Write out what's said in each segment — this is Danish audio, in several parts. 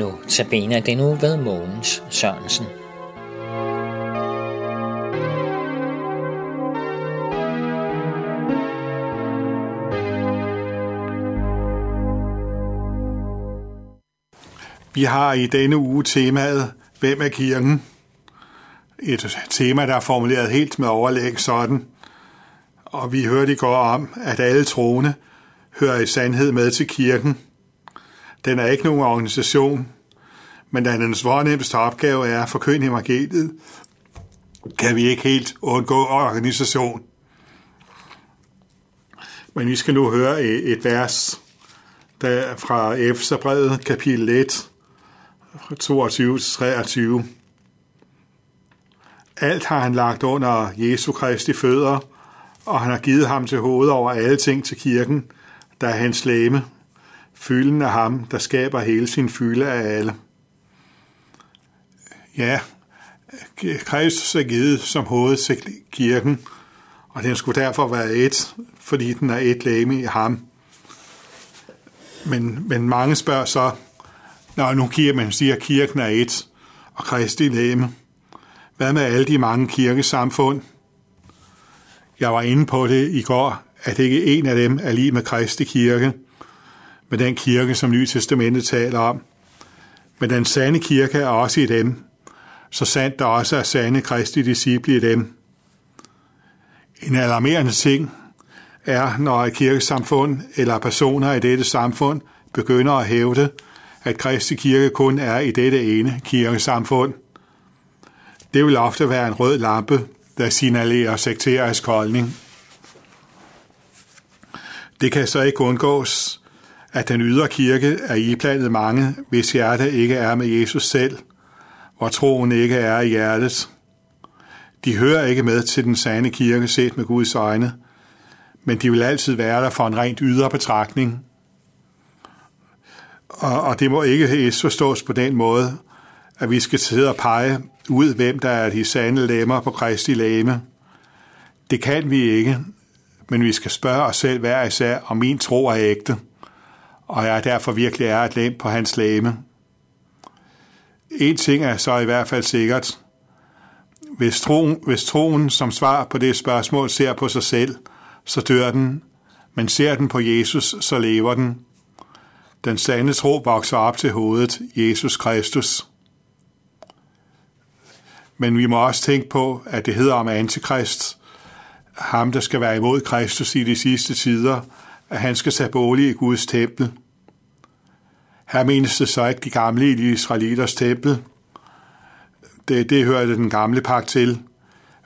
Nu tabiner den nu ved Mogens Sørensen. Vi har i denne uge temaet Hvem er kirken? Et tema, der er formuleret helt med overlæg sådan. Og vi hørte i går om, at alle troende hører i sandhed med til kirken. Den er ikke nogen organisation, men da dens fornemmeste opgave er at forkynde evangeliet, kan vi ikke helt undgå organisation. Men vi skal nu høre et vers der fra Efeserbrevet, kapitel 1, 22-23. Alt har han lagt under Jesu Kristi fødder, og han har givet ham til hoved over alle ting til kirken, der er hans læme, fylden af ham, der skaber hele sin fylde af alle. Ja, Kristus er givet som hoved til kirken, og den skulle derfor være et, fordi den er et læme i ham. Men, men mange spørger så, når nu giver man siger, at kirken er et, og Kristi læme. Hvad med alle de mange kirkesamfund? Jeg var inde på det i går, at ikke en af dem er lige med Kristi kirke, med den kirke, som Nye Testamentet taler om. Men den sande kirke er også i dem, så sandt der også er sande kristne disciple i dem. En alarmerende ting er, når et kirkesamfund eller personer i dette samfund begynder at hævde, at Kristi kirke kun er i dette ene kirkesamfund. Det vil ofte være en rød lampe, der signalerer sekterisk holdning. Det kan så ikke undgås, at den ydre kirke er iblandet mange, hvis hjerte ikke er med Jesus selv, hvor troen ikke er i hjertet. De hører ikke med til den sande kirke set med Guds øjne, men de vil altid være der for en rent ydre betragtning. Og, og det må ikke forstås på den måde, at vi skal sidde og pege ud, hvem der er de sande lemmer på Kristi læme. Det kan vi ikke, men vi skal spørge os selv hver især, om min tro er ægte, og jeg derfor virkelig er et lem på hans læme. En ting er så i hvert fald sikkert. Hvis troen, hvis troen som svar på det spørgsmål ser på sig selv, så dør den, men ser den på Jesus, så lever den. Den sande tro vokser op til hovedet, Jesus Kristus. Men vi må også tænke på, at det hedder om antikrist, ham der skal være imod Kristus i de sidste tider, at han skal tage bolig i Guds tempel. Her menes det så ikke de gamle i Israeliters tempel. Det, det hørte den gamle pagt til.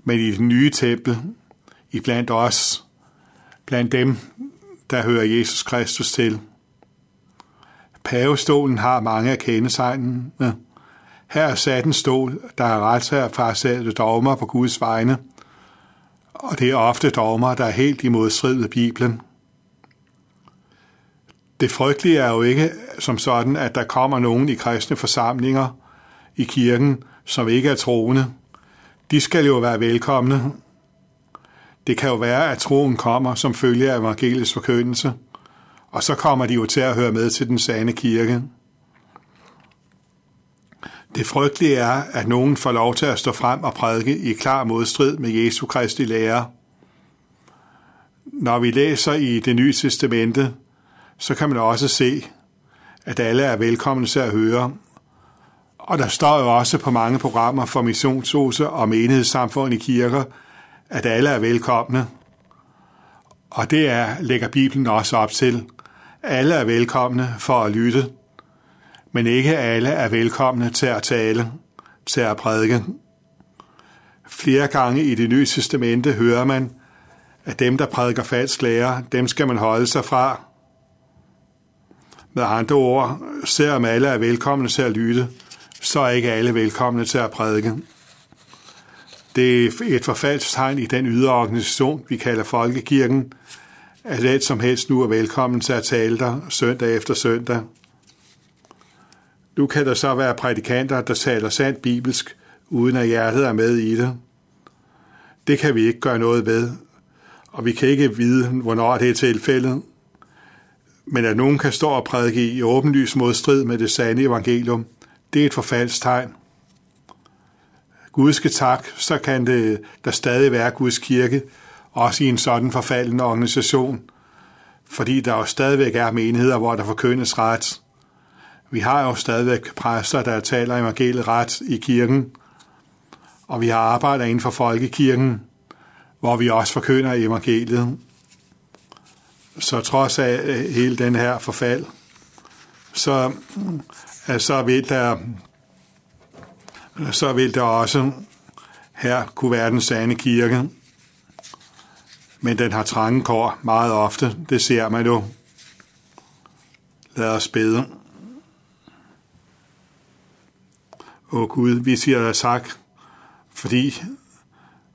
Men i den nye tempel, i blandt os, blandt dem, der hører Jesus Kristus til. Pavestolen har mange af kendetegnene. Her er sat en stol, der er ret til at fastsætte dogmer på Guds vegne, og det er ofte dogmer, der er helt i modstrid med Bibelen. Det frygtelige er jo ikke som sådan, at der kommer nogen i kristne forsamlinger i kirken, som ikke er troende. De skal jo være velkomne. Det kan jo være, at troen kommer som følge af evangeliets forkyndelse, og så kommer de jo til at høre med til den sande kirke. Det frygtelige er, at nogen får lov til at stå frem og prædike i klar modstrid med Jesu Kristi lære. Når vi læser i det nye testamente, så kan man også se, at alle er velkomne til at høre. Og der står jo også på mange programmer for missionshuse og menighedssamfund i kirker, at alle er velkomne. Og det er, lægger Bibelen også op til. Alle er velkomne for at lytte men ikke alle er velkomne til at tale, til at prædike. Flere gange i det nye testamente hører man, at dem, der prædiker falsk lære, dem skal man holde sig fra. Med andre ord, selvom alle er velkomne til at lytte, så er ikke alle velkomne til at prædike. Det er et forfaldstegn i den ydre organisation, vi kalder Folkekirken, at alt som helst nu er velkommen til at tale der søndag efter søndag. Nu kan der så være prædikanter, der taler sandt bibelsk, uden at hjertet er med i det. Det kan vi ikke gøre noget ved, og vi kan ikke vide, hvornår det er tilfældet. Men at nogen kan stå og prædike i åbenlys modstrid med det sande evangelium, det er et forfaldstegn. Gud skal tak, så kan det der stadig være Guds kirke, også i en sådan forfaldende organisation, fordi der jo stadigvæk er menigheder, hvor der forkyndes ret. Vi har jo stadigvæk præster, der taler evangeliet ret i kirken, og vi har arbejdet inden for folkekirken, hvor vi også forkynder evangeliet. Så trods af øh, hele den her forfald, så, øh, så vil der så vil der også her kunne være den sande kirke. Men den har trange kår meget ofte. Det ser man jo. Lad os bede. Åh Gud, vi siger dig tak, fordi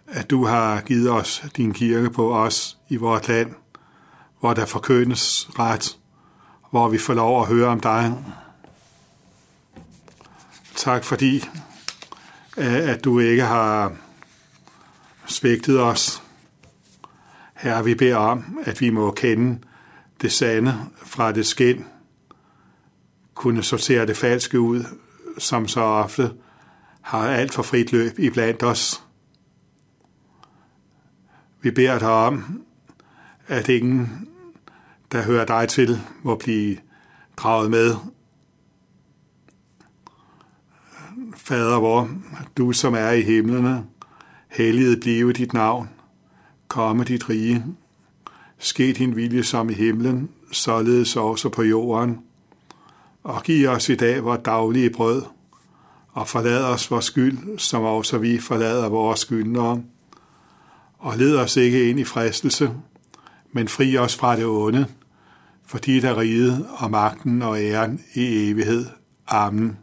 at du har givet os din kirke på os i vores land, hvor der forkønes ret, hvor vi får lov at høre om dig. Tak fordi, øh, at du ikke har svigtet os. Herre, vi beder om, at vi må kende det sande fra det skin, kunne sortere det falske ud, som så ofte har alt for frit løb i blandt os. Vi beder dig om, at ingen, der hører dig til, må blive draget med. Fader vor, du som er i himlene, helliget blive dit navn, komme dit rige, ske din vilje som i himlen, således også på jorden. Og giv os i dag vores daglige brød, og forlad os vores skyld, som også vi forlader vores skyldnere. Og led os ikke ind i fristelse, men fri os fra det onde, fordi der riget og magten og æren i evighed. Amen.